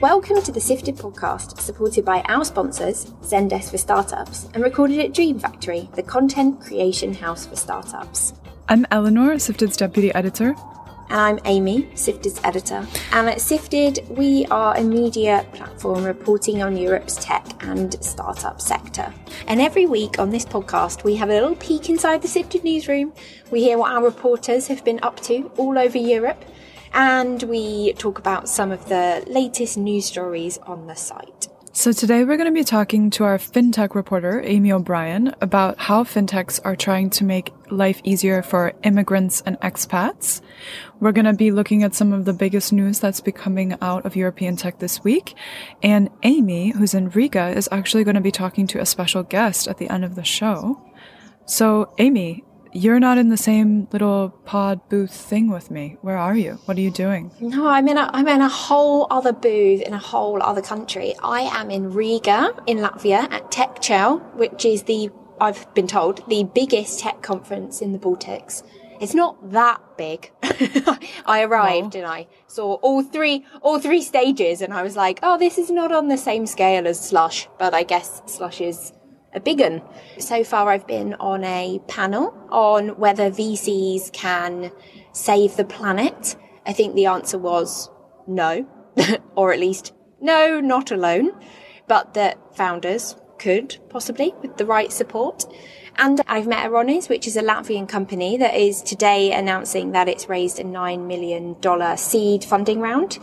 Welcome to the Sifted podcast, supported by our sponsors, Zendesk for Startups, and recorded at Dream Factory, the content creation house for startups. I'm Eleanor, Sifted's deputy editor. And I'm Amy, Sifted's editor. And at Sifted, we are a media platform reporting on Europe's tech and startup sector. And every week on this podcast, we have a little peek inside the Sifted newsroom. We hear what our reporters have been up to all over Europe. And we talk about some of the latest news stories on the site. So today we're going to be talking to our fintech reporter, Amy O'Brien, about how fintechs are trying to make life easier for immigrants and expats. We're going to be looking at some of the biggest news that's been coming out of European tech this week. And Amy, who's in Riga, is actually going to be talking to a special guest at the end of the show. So, Amy, you're not in the same little pod booth thing with me. Where are you? What are you doing? No, I'm in a I'm in a whole other booth in a whole other country. I am in Riga in Latvia at TechChill, which is the I've been told the biggest tech conference in the Baltics. It's not that big. I arrived and I saw all three all three stages and I was like, "Oh, this is not on the same scale as Slush, but I guess Slush is a big one. So far, I've been on a panel on whether VCs can save the planet. I think the answer was no, or at least no, not alone, but that founders could possibly with the right support. And I've met Aerones, which is a Latvian company that is today announcing that it's raised a $9 million seed funding round.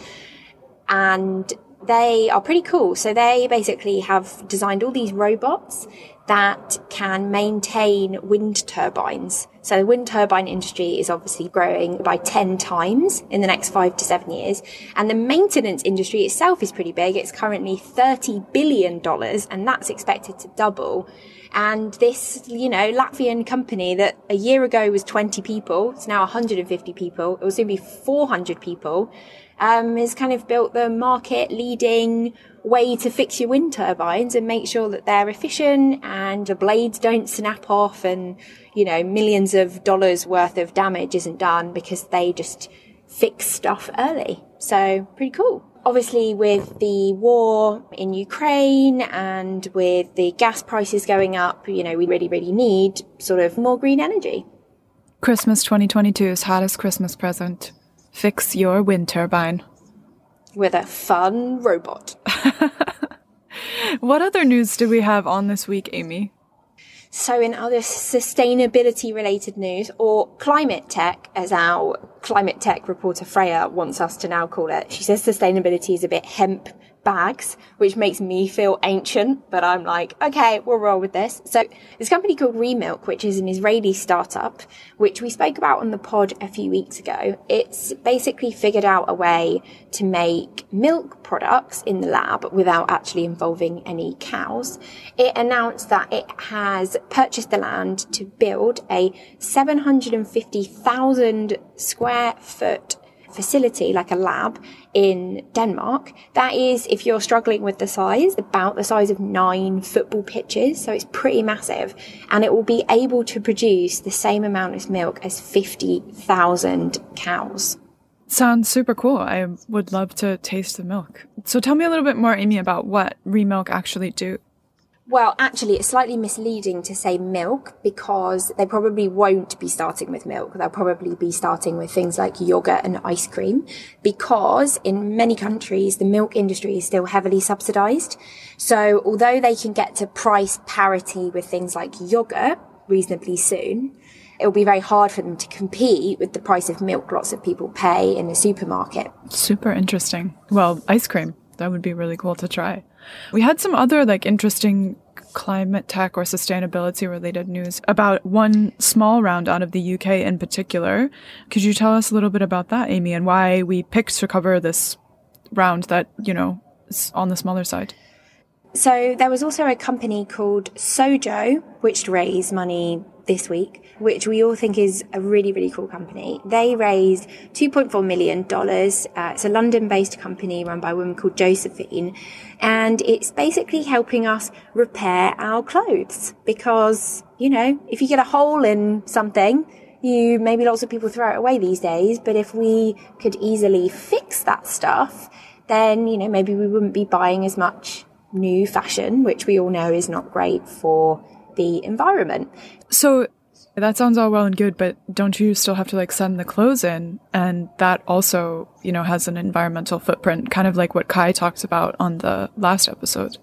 And they are pretty cool. So they basically have designed all these robots that can maintain wind turbines. So the wind turbine industry is obviously growing by 10 times in the next five to seven years. And the maintenance industry itself is pretty big. It's currently $30 billion and that's expected to double. And this, you know, Latvian company that a year ago was 20 people, it's now 150 people. It will soon be 400 people um, has kind of built the market leading way to fix your wind turbines and make sure that they're efficient and the blades don't snap off and, you know, millions of dollars worth of damage isn't done because they just fix stuff early. So pretty cool. Obviously, with the war in Ukraine and with the gas prices going up, you know, we really, really need sort of more green energy. Christmas 2022's hottest Christmas present. Fix your wind turbine. With a fun robot. what other news do we have on this week, Amy? So, in other sustainability related news, or climate tech, as our climate tech reporter Freya wants us to now call it, she says sustainability is a bit hemp bags, which makes me feel ancient, but I'm like, okay, we'll roll with this. So this company called Remilk, which is an Israeli startup, which we spoke about on the pod a few weeks ago. It's basically figured out a way to make milk products in the lab without actually involving any cows. It announced that it has purchased the land to build a 750,000 square foot facility, like a lab in Denmark. That is, if you're struggling with the size, about the size of nine football pitches. So it's pretty massive. And it will be able to produce the same amount of milk as 50,000 cows. Sounds super cool. I would love to taste the milk. So tell me a little bit more, Amy, about what Remilk actually do. Well, actually, it's slightly misleading to say milk because they probably won't be starting with milk. They'll probably be starting with things like yogurt and ice cream because in many countries, the milk industry is still heavily subsidized. So although they can get to price parity with things like yogurt reasonably soon, it'll be very hard for them to compete with the price of milk lots of people pay in a supermarket. Super interesting. Well, ice cream. That would be really cool to try. We had some other like interesting climate tech or sustainability related news about one small round out of the UK in particular. Could you tell us a little bit about that, Amy, and why we picked to cover this round that, you know, is on the smaller side? So there was also a company called Sojo, which raised money this week, which we all think is a really, really cool company. They raised $2.4 million. Uh, it's a London based company run by a woman called Josephine. And it's basically helping us repair our clothes because, you know, if you get a hole in something, you maybe lots of people throw it away these days, but if we could easily fix that stuff, then, you know, maybe we wouldn't be buying as much new fashion, which we all know is not great for the environment. So that sounds all well and good, but don't you still have to like send the clothes in? And that also, you know, has an environmental footprint, kind of like what Kai talked about on the last episode.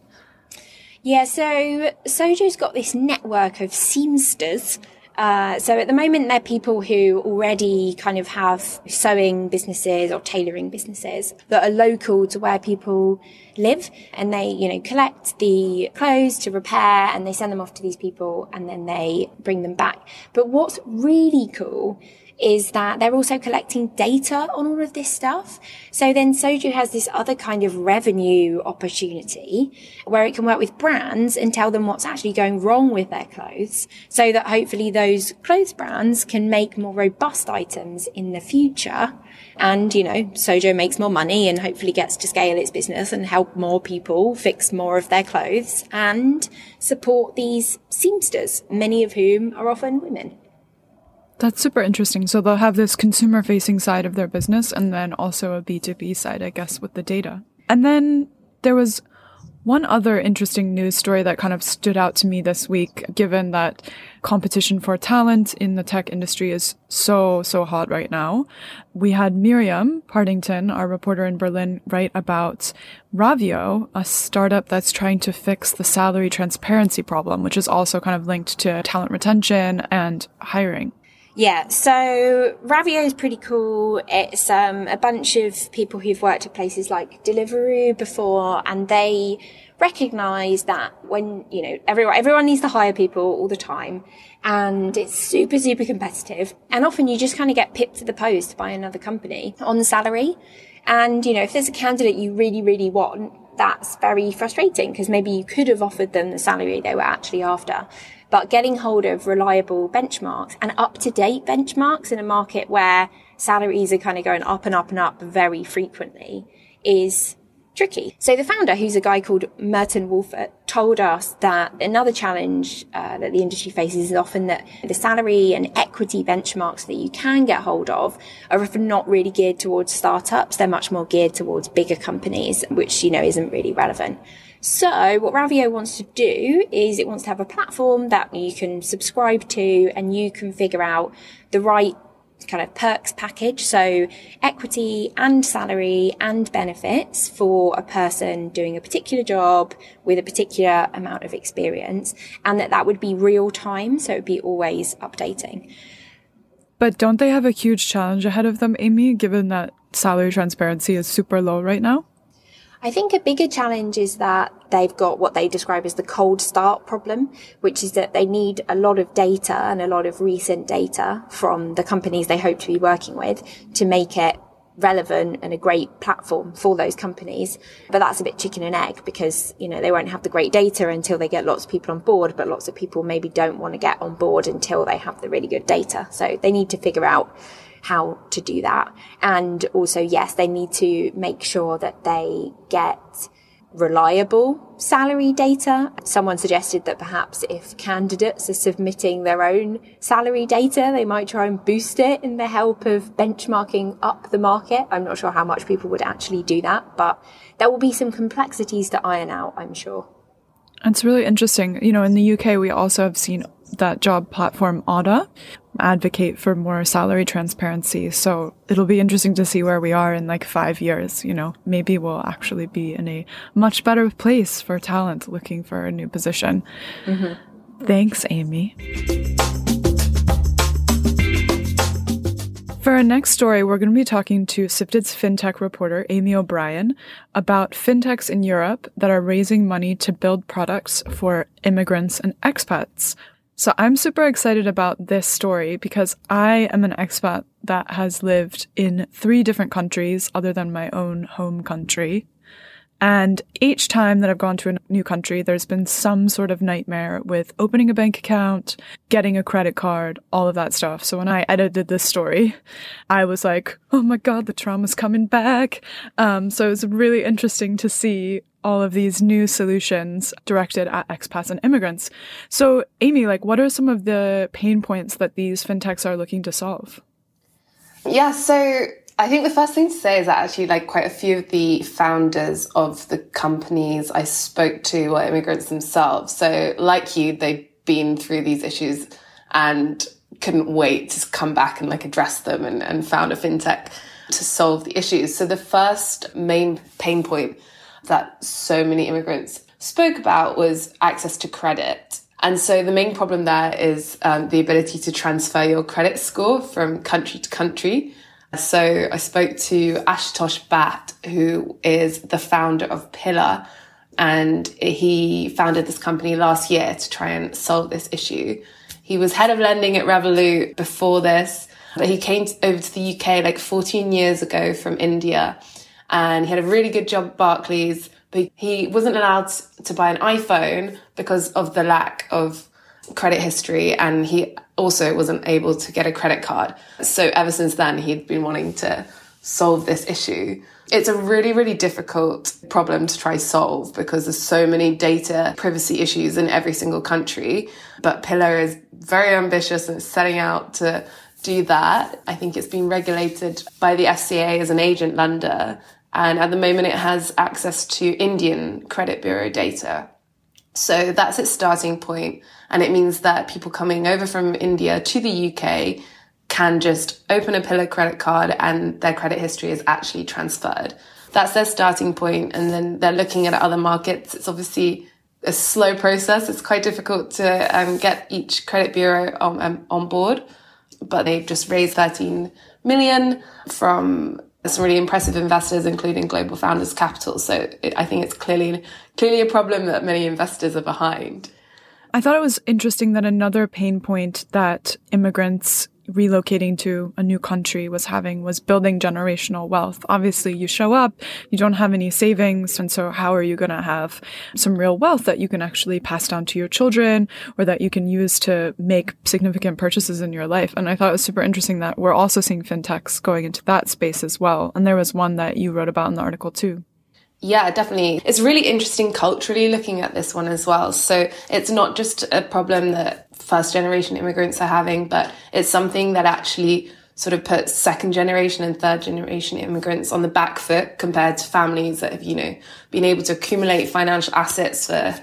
Yeah, so Sojo's got this network of seamsters uh, so at the moment, they're people who already kind of have sewing businesses or tailoring businesses that are local to where people live and they, you know, collect the clothes to repair and they send them off to these people and then they bring them back. But what's really cool is that they're also collecting data on all of this stuff. So then Sojo has this other kind of revenue opportunity where it can work with brands and tell them what's actually going wrong with their clothes so that hopefully those clothes brands can make more robust items in the future. And, you know, Sojo makes more money and hopefully gets to scale its business and help more people fix more of their clothes and support these seamsters, many of whom are often women. That's super interesting. So they'll have this consumer facing side of their business and then also a B2B side, I guess, with the data. And then there was one other interesting news story that kind of stood out to me this week, given that competition for talent in the tech industry is so, so hot right now. We had Miriam Partington, our reporter in Berlin, write about Ravio, a startup that's trying to fix the salary transparency problem, which is also kind of linked to talent retention and hiring. Yeah, so Ravio is pretty cool. It's um, a bunch of people who've worked at places like Deliveroo before, and they recognize that when you know everyone everyone needs to hire people all the time, and it's super super competitive, and often you just kind of get pipped to the post by another company on salary, and you know if there's a candidate you really really want, that's very frustrating because maybe you could have offered them the salary they were actually after. But getting hold of reliable benchmarks and up to date benchmarks in a market where salaries are kind of going up and up and up very frequently is tricky. So the founder, who's a guy called Merton Wolfert, told us that another challenge uh, that the industry faces is often that the salary and equity benchmarks that you can get hold of are often not really geared towards startups. They're much more geared towards bigger companies, which, you know, isn't really relevant. So what Ravio wants to do is it wants to have a platform that you can subscribe to and you can figure out the right kind of perks package. So equity and salary and benefits for a person doing a particular job with a particular amount of experience and that that would be real time. So it would be always updating. But don't they have a huge challenge ahead of them, Amy, given that salary transparency is super low right now? I think a bigger challenge is that they've got what they describe as the cold start problem, which is that they need a lot of data and a lot of recent data from the companies they hope to be working with to make it relevant and a great platform for those companies. But that's a bit chicken and egg because, you know, they won't have the great data until they get lots of people on board, but lots of people maybe don't want to get on board until they have the really good data. So they need to figure out how to do that. And also, yes, they need to make sure that they get reliable salary data. Someone suggested that perhaps if candidates are submitting their own salary data, they might try and boost it in the help of benchmarking up the market. I'm not sure how much people would actually do that, but there will be some complexities to iron out, I'm sure. It's really interesting. You know, in the UK, we also have seen that job platform Otta, advocate for more salary transparency. So it'll be interesting to see where we are in like five years. You know, maybe we'll actually be in a much better place for talent looking for a new position. Mm-hmm. Thanks, Amy. For our next story, we're going to be talking to Sifted fintech reporter Amy O'Brien about fintechs in Europe that are raising money to build products for immigrants and expats. So I'm super excited about this story because I am an expat that has lived in three different countries other than my own home country. And each time that I've gone to a new country, there's been some sort of nightmare with opening a bank account, getting a credit card, all of that stuff. So when I edited this story, I was like, oh my God, the trauma's coming back. Um, so it was really interesting to see all of these new solutions directed at expats and immigrants. So, Amy, like, what are some of the pain points that these fintechs are looking to solve? Yeah, so I think the first thing to say is that actually, like, quite a few of the founders of the companies I spoke to were immigrants themselves. So, like you, they've been through these issues and couldn't wait to come back and like address them and, and found a fintech to solve the issues. So, the first main pain point that so many immigrants spoke about was access to credit. And so the main problem there is um, the ability to transfer your credit score from country to country. So I spoke to Ashutosh Bhatt, who is the founder of Pillar, and he founded this company last year to try and solve this issue. He was head of lending at Revolut before this, but he came over to the UK like 14 years ago from India and he had a really good job at Barclays, but he wasn't allowed to buy an iPhone because of the lack of credit history and he also wasn't able to get a credit card. So ever since then, he'd been wanting to solve this issue. It's a really, really difficult problem to try solve because there's so many data privacy issues in every single country. But Pillar is very ambitious and setting out to do that. I think it's been regulated by the FCA as an agent lender. And at the moment, it has access to Indian credit bureau data. So that's its starting point. And it means that people coming over from India to the UK can just open a Pillar credit card and their credit history is actually transferred. That's their starting point, And then they're looking at other markets. It's obviously a slow process. It's quite difficult to um, get each credit bureau on, um, on board, but they've just raised 13 million from some really impressive investors, including Global Founders Capital. So it, I think it's clearly clearly a problem that many investors are behind. I thought it was interesting that another pain point that immigrants relocating to a new country was having was building generational wealth. Obviously, you show up, you don't have any savings. And so how are you going to have some real wealth that you can actually pass down to your children or that you can use to make significant purchases in your life? And I thought it was super interesting that we're also seeing fintechs going into that space as well. And there was one that you wrote about in the article too. Yeah, definitely. It's really interesting culturally looking at this one as well. So it's not just a problem that first generation immigrants are having, but it's something that actually sort of puts second generation and third generation immigrants on the back foot compared to families that have, you know, been able to accumulate financial assets for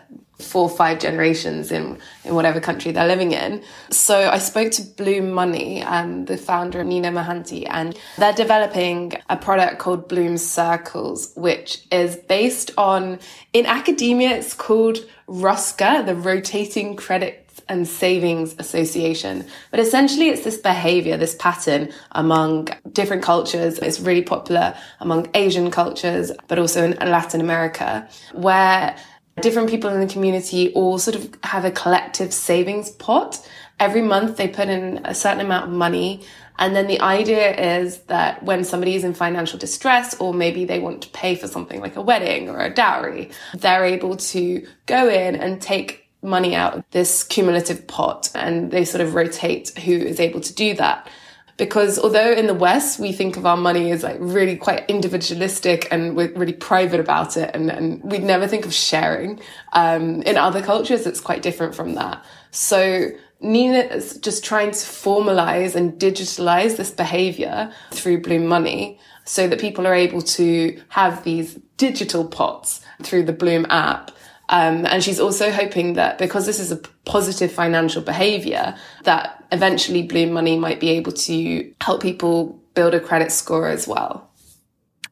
four or five generations in in whatever country they're living in. So I spoke to Bloom Money, um, the founder Nina Mohanty, and they're developing a product called Bloom Circles, which is based on in academia it's called ROSCA, the Rotating Credit and Savings Association. But essentially, it's this behavior, this pattern among different cultures. It's really popular among Asian cultures, but also in Latin America, where different people in the community all sort of have a collective savings pot. Every month they put in a certain amount of money. And then the idea is that when somebody is in financial distress, or maybe they want to pay for something like a wedding or a dowry, they're able to go in and take money out of this cumulative pot and they sort of rotate who is able to do that because although in the West we think of our money as like really quite individualistic and we're really private about it, and, and we'd never think of sharing. Um, in other cultures, it's quite different from that. So Nina is just trying to formalize and digitalize this behavior through Bloom Money so that people are able to have these digital pots through the Bloom app um, and she's also hoping that because this is a positive financial behavior, that eventually Bloom Money might be able to help people build a credit score as well.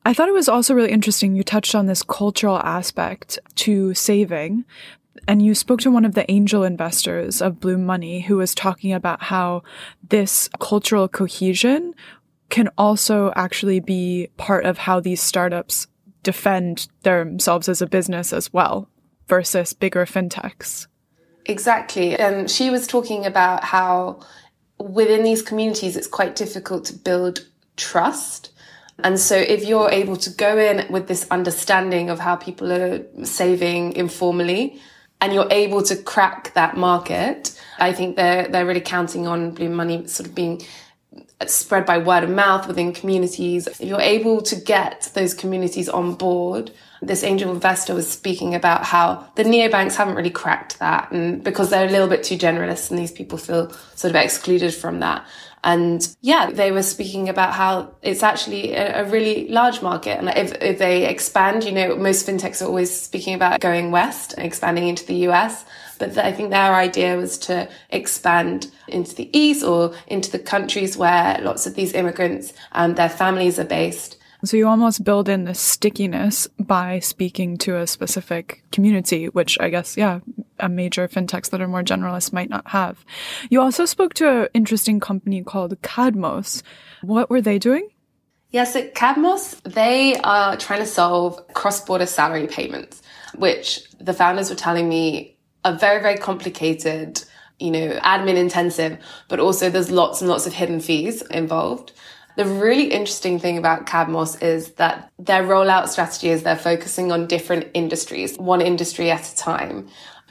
I thought it was also really interesting. You touched on this cultural aspect to saving. And you spoke to one of the angel investors of Bloom Money who was talking about how this cultural cohesion can also actually be part of how these startups defend themselves as a business as well versus bigger fintechs. Exactly. And she was talking about how within these communities, it's quite difficult to build trust. And so if you're able to go in with this understanding of how people are saving informally, and you're able to crack that market, I think they're they're really counting on Bloom Money sort of being spread by word of mouth within communities. If you're able to get those communities on board, this angel investor was speaking about how the neobanks haven't really cracked that and because they're a little bit too generalist and these people feel sort of excluded from that. And yeah, they were speaking about how it's actually a, a, really large market. And if, if they expand, you know, most fintechs are always speaking about going west and expanding into the US. But I think their idea was to expand into the east or into the countries where lots of these immigrants and their families are based. So you almost build in the stickiness by speaking to a specific community, which I guess, yeah, a major fintechs that are more generalist might not have. You also spoke to an interesting company called Kadmos. What were they doing? Yes, at Kadmos, they are trying to solve cross-border salary payments, which the founders were telling me are very, very complicated, you know, admin intensive, but also there's lots and lots of hidden fees involved. The really interesting thing about Kadmos is that their rollout strategy is they're focusing on different industries, one industry at a time.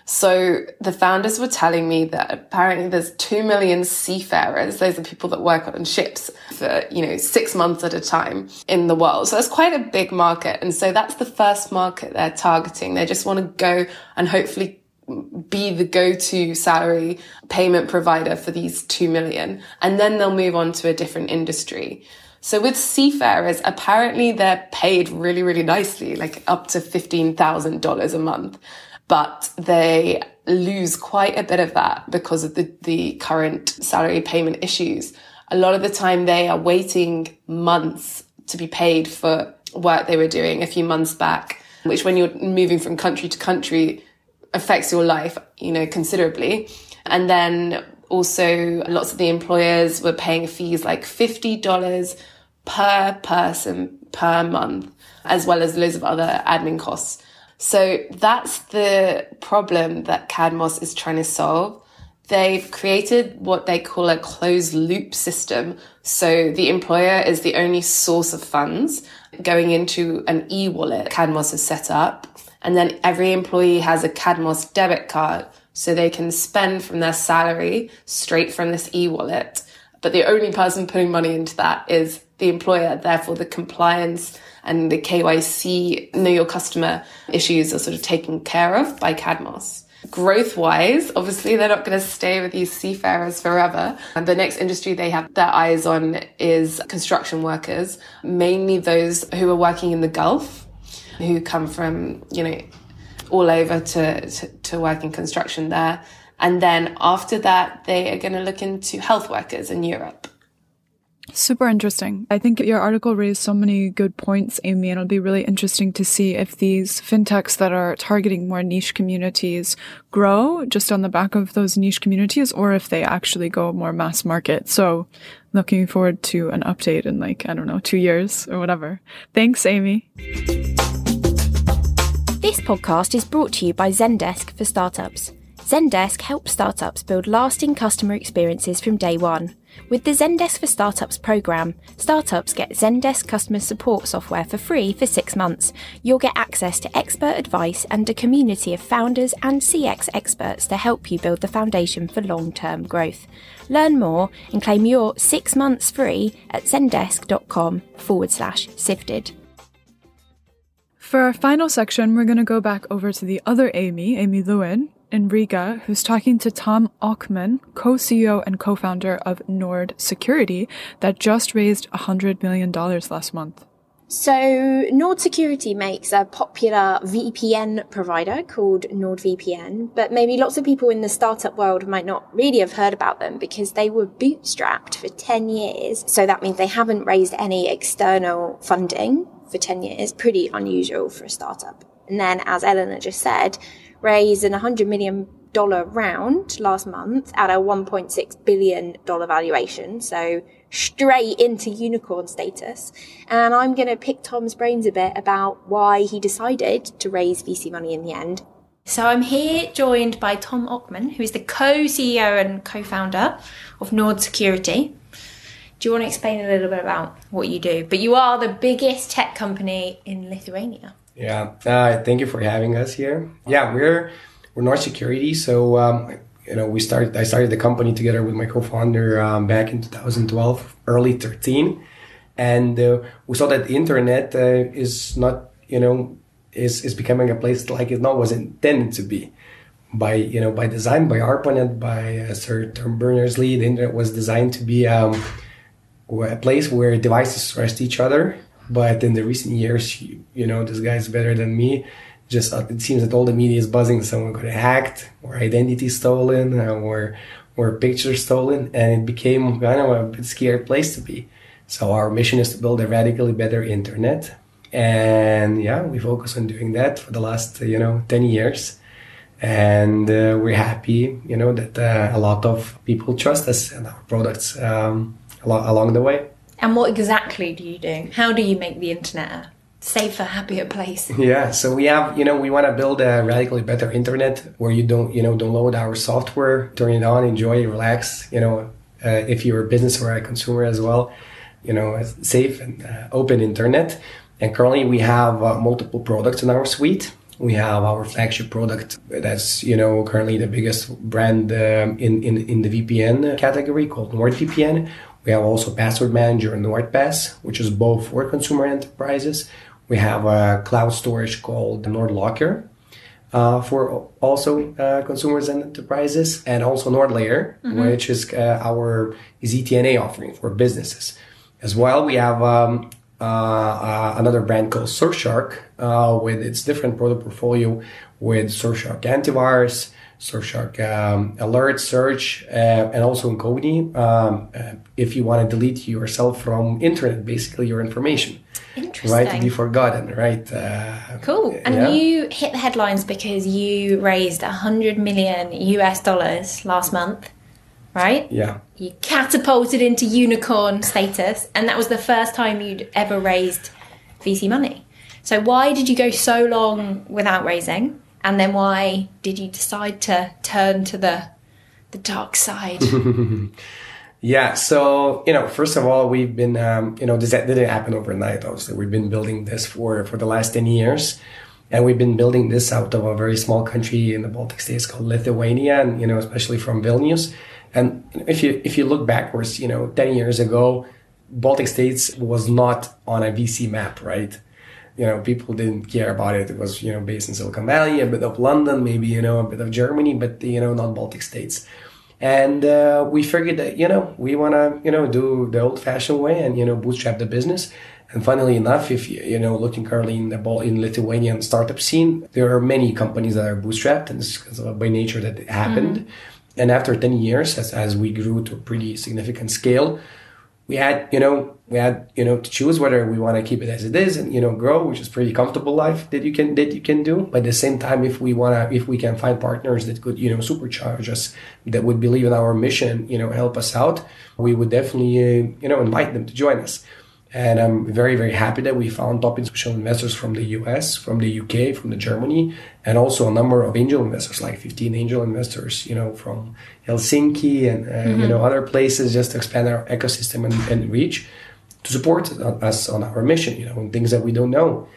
So the founders were telling me that apparently there's 2 million seafarers. Those are people that work on ships for, you know, six months at a time in the world. So that's quite a big market. And so that's the first market they're targeting. They just want to go and hopefully be the go-to salary payment provider for these 2 million. And then they'll move on to a different industry. So with seafarers, apparently they're paid really, really nicely, like up to $15,000 a month, but they lose quite a bit of that because of the, the current salary payment issues. A lot of the time they are waiting months to be paid for work they were doing a few months back, which when you're moving from country to country, affects your life, you know, considerably. And then also lots of the employers were paying fees like $50 per person per month, as well as loads of other admin costs. So that's the problem that Kadmos is trying to solve. They've created what they call a closed loop system. So the employer is the only source of funds going into an e-wallet Kadmos has set up and then every employee has a Kadmos debit card so they can spend from their salary straight from this e-wallet. But the only person putting money into that is the employer. Therefore, the compliance and the KYC, know your customer issues are sort of taken care of by Kadmos. Growth wise, obviously, they're not going to stay with these seafarers forever. And the next industry they have their eyes on is construction workers, mainly those who are working in the Gulf who come from, you know, all over to, to, to work in construction there. And then after that, they are going to look into health workers in Europe. Super interesting. I think your article raised so many good points, Amy, and it'll be really interesting to see if these fintechs that are targeting more niche communities grow just on the back of those niche communities or if they actually go more mass market. So looking forward to an update in like, I don't know, two years or whatever. Thanks, Amy. This podcast is brought to you by Zendesk for Startups. Zendesk helps startups build lasting customer experiences from day one. With the Zendesk for Startups program, startups get Zendesk customer support software for free for six months. You'll get access to expert advice and a community of founders and CX experts to help you build the foundation for long term growth. Learn more and claim your six months free at zendesk.com forward slash sifted. For our final section, we're going to go back over to the other Amy, Amy Lewin, in Riga, who's talking to Tom Okman, co-CEO and co-founder of Nord Security, that just raised $100 million last month. So Nord Security makes a popular VPN provider called NordVPN, but maybe lots of people in the startup world might not really have heard about them because they were bootstrapped for 10 years. So that means they haven't raised any external funding for 10 years, pretty unusual for a startup. And then, as Eleanor just said, raised an $100 million round last month at a $1.6 billion valuation. So straight into unicorn status. And I'm going to pick Tom's brains a bit about why he decided to raise VC money in the end. So I'm here joined by Tom Okman, who is the co-CEO and co-founder of Nord Security. Do you want to explain a little bit about what you do? But you are the biggest tech company in Lithuania. Yeah, uh, thank you for having us here. Yeah, we're we're Nord Security. So um, you know, we started. I started the company together with my co-founder um, back in 2012, early 13, and uh, we saw that the internet uh, is not, you know, is is becoming a place like it not was intended to be. by you know by design by ARPANET by uh, Sir Tom Berners Lee. The internet was designed to be um, a place where devices trust each other. But in the recent years, you, you know, this guy's better than me. Just uh, it seems that all the media is buzzing. Someone got hacked, or identity stolen, uh, or or pictures stolen, and it became kind of a bit scary place to be. So our mission is to build a radically better internet, and yeah, we focus on doing that for the last you know ten years and uh, we're happy you know that uh, a lot of people trust us and our products um, along the way. And what exactly do you do? How do you make the internet a safer happier place? Yeah so we have you know we want to build a radically better internet where you don't you know download our software turn it on enjoy relax you know uh, if you're a business or a consumer as well you know a safe and uh, open internet. And currently we have uh, multiple products in our suite. We have our flagship product that's you know currently the biggest brand um, in, in in the VPN category called NordVPN. We have also Password Manager and NordPass, which is both for consumer enterprises. We have a cloud storage called NordLocker uh, for also uh, consumers and enterprises, and also NordLayer, mm-hmm. which is uh, our ZTNA offering for businesses. As well, we have um, uh, uh, another brand called Surfshark uh, with its different product portfolio with Surfshark antivirus, Surfshark um, alert search, uh, and also Incogni. Um, uh, if you want to delete yourself from internet, basically your information. Interesting. Right, to be forgotten, right? Uh, cool. And yeah. you hit the headlines because you raised 100 million US dollars last month right? Yeah. You catapulted into unicorn status, and that was the first time you'd ever raised VC money. So why did you go so long without raising? And then why did you decide to turn to the the dark side? yeah. So you know, first of all, we've been um, you know this didn't happen overnight. Obviously, we've been building this for for the last ten years. And we've been building this out of a very small country in the Baltic states called Lithuania, and you know, especially from Vilnius. And if you if you look backwards, you know, 10 years ago, Baltic states was not on a VC map, right? You know, people didn't care about it. It was, you know, based in Silicon Valley, a bit of London, maybe, you know, a bit of Germany, but, you know, not Baltic states. And uh, we figured that, you know, we want to, you know, do the old fashioned way and, you know, bootstrap the business. And funnily enough, if you, you know, looking currently in the ball in Lithuanian startup scene, there are many companies that are bootstrapped and it's by nature that it happened. Mm-hmm. And after 10 years, as, as we grew to a pretty significant scale, we had, you know, we had, you know, to choose whether we want to keep it as it is and, you know, grow, which is pretty comfortable life that you can, that you can do. But at the same time, if we want to, if we can find partners that could, you know, supercharge us, that would believe in our mission, you know, help us out, we would definitely, uh, you know, invite them to join us. And I'm very, very happy that we found top institutional investors from the US, from the UK, from the Germany, and also a number of angel investors, like 15 angel investors, you know, from Helsinki and, uh, mm-hmm. you know, other places just to expand our ecosystem and, and reach to support us on our mission, you know, and things that we don't know.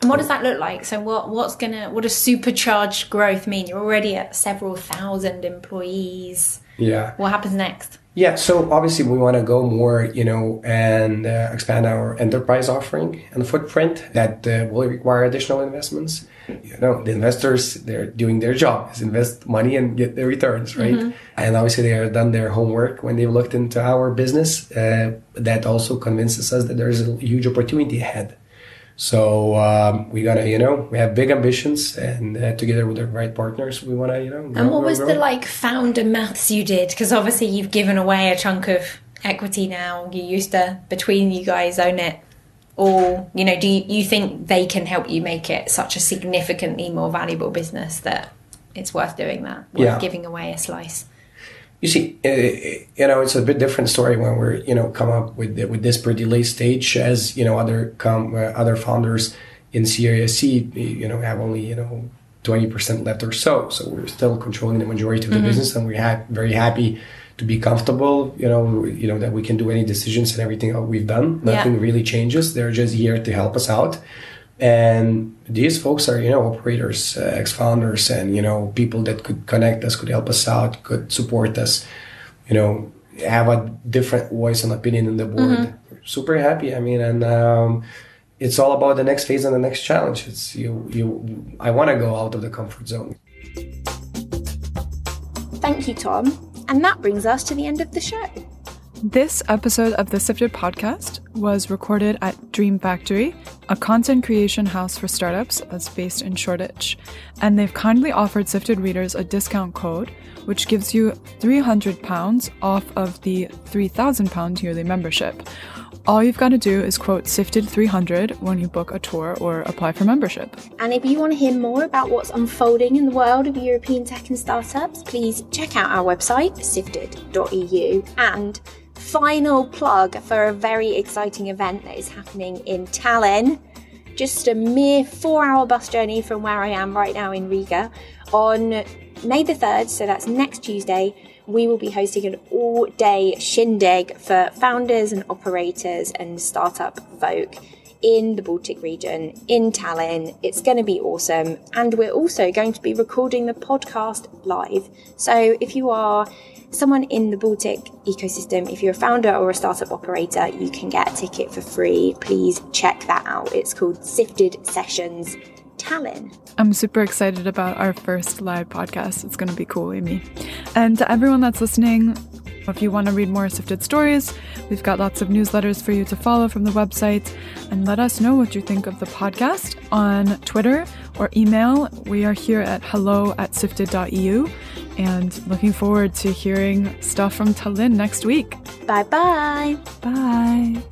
And what does that look like? So what what's gonna what does supercharged growth mean? You're already at several thousand employees. Yeah. What happens next? Yeah, so obviously we want to go more, you know, and uh, expand our enterprise offering and footprint. That uh, will require additional investments. You know, the investors they're doing their job is invest money and get their returns, right? Mm-hmm. And obviously they have done their homework when they've looked into our business. Uh, that also convinces us that there's a huge opportunity ahead. So um, we gotta, you know, we have big ambitions, and uh, together with the right partners, we wanna, you know. Grow, and what was grow. the like founder maths you did? Because obviously you've given away a chunk of equity now. You used to between you guys own it or you know do you, you think they can help you make it such a significantly more valuable business that it's worth doing that worth yeah. giving away a slice you see, uh, you know, it's a bit different story when we're, you know, come up with with this pretty late stage as you know other come uh, other founders in Series C, you know, have only you know twenty percent left or so. So we're still controlling the majority of the mm-hmm. business, and we're ha- very happy to be comfortable. You know, you know that we can do any decisions and everything we've done. Nothing yeah. really changes. They're just here to help us out. And these folks are, you know, operators, uh, ex-founders, and you know, people that could connect us, could help us out, could support us. You know, have a different voice and opinion in the board. Mm-hmm. Super happy. I mean, and um, it's all about the next phase and the next challenge. It's you. You. I want to go out of the comfort zone. Thank you, Tom. And that brings us to the end of the show. This episode of the Sifted podcast was recorded at Dream Factory, a content creation house for startups that's based in Shoreditch. And they've kindly offered Sifted readers a discount code, which gives you £300 off of the £3,000 yearly membership. All you've got to do is quote Sifted 300 when you book a tour or apply for membership. And if you want to hear more about what's unfolding in the world of European tech and startups, please check out our website, sifted.eu, and final plug for a very exciting event that is happening in Tallinn, just a mere four hour bus journey from where I am right now in Riga. On May the 3rd, so that's next Tuesday, we will be hosting an all day shindig for founders and operators and startup folk in the Baltic region, in Tallinn. It's going to be awesome. And we're also going to be recording the podcast live. So if you are someone in the Baltic ecosystem, if you're a founder or a startup operator, you can get a ticket for free. Please check that out. It's called Sifted Sessions Tallinn. I'm super excited about our first live podcast. It's going to be cool, Amy. And to everyone that's listening, if you want to read more Sifted stories, we've got lots of newsletters for you to follow from the website. And let us know what you think of the podcast on Twitter or email. We are here at hello at sifted.eu and looking forward to hearing stuff from Tallinn next week. Bye bye. Bye.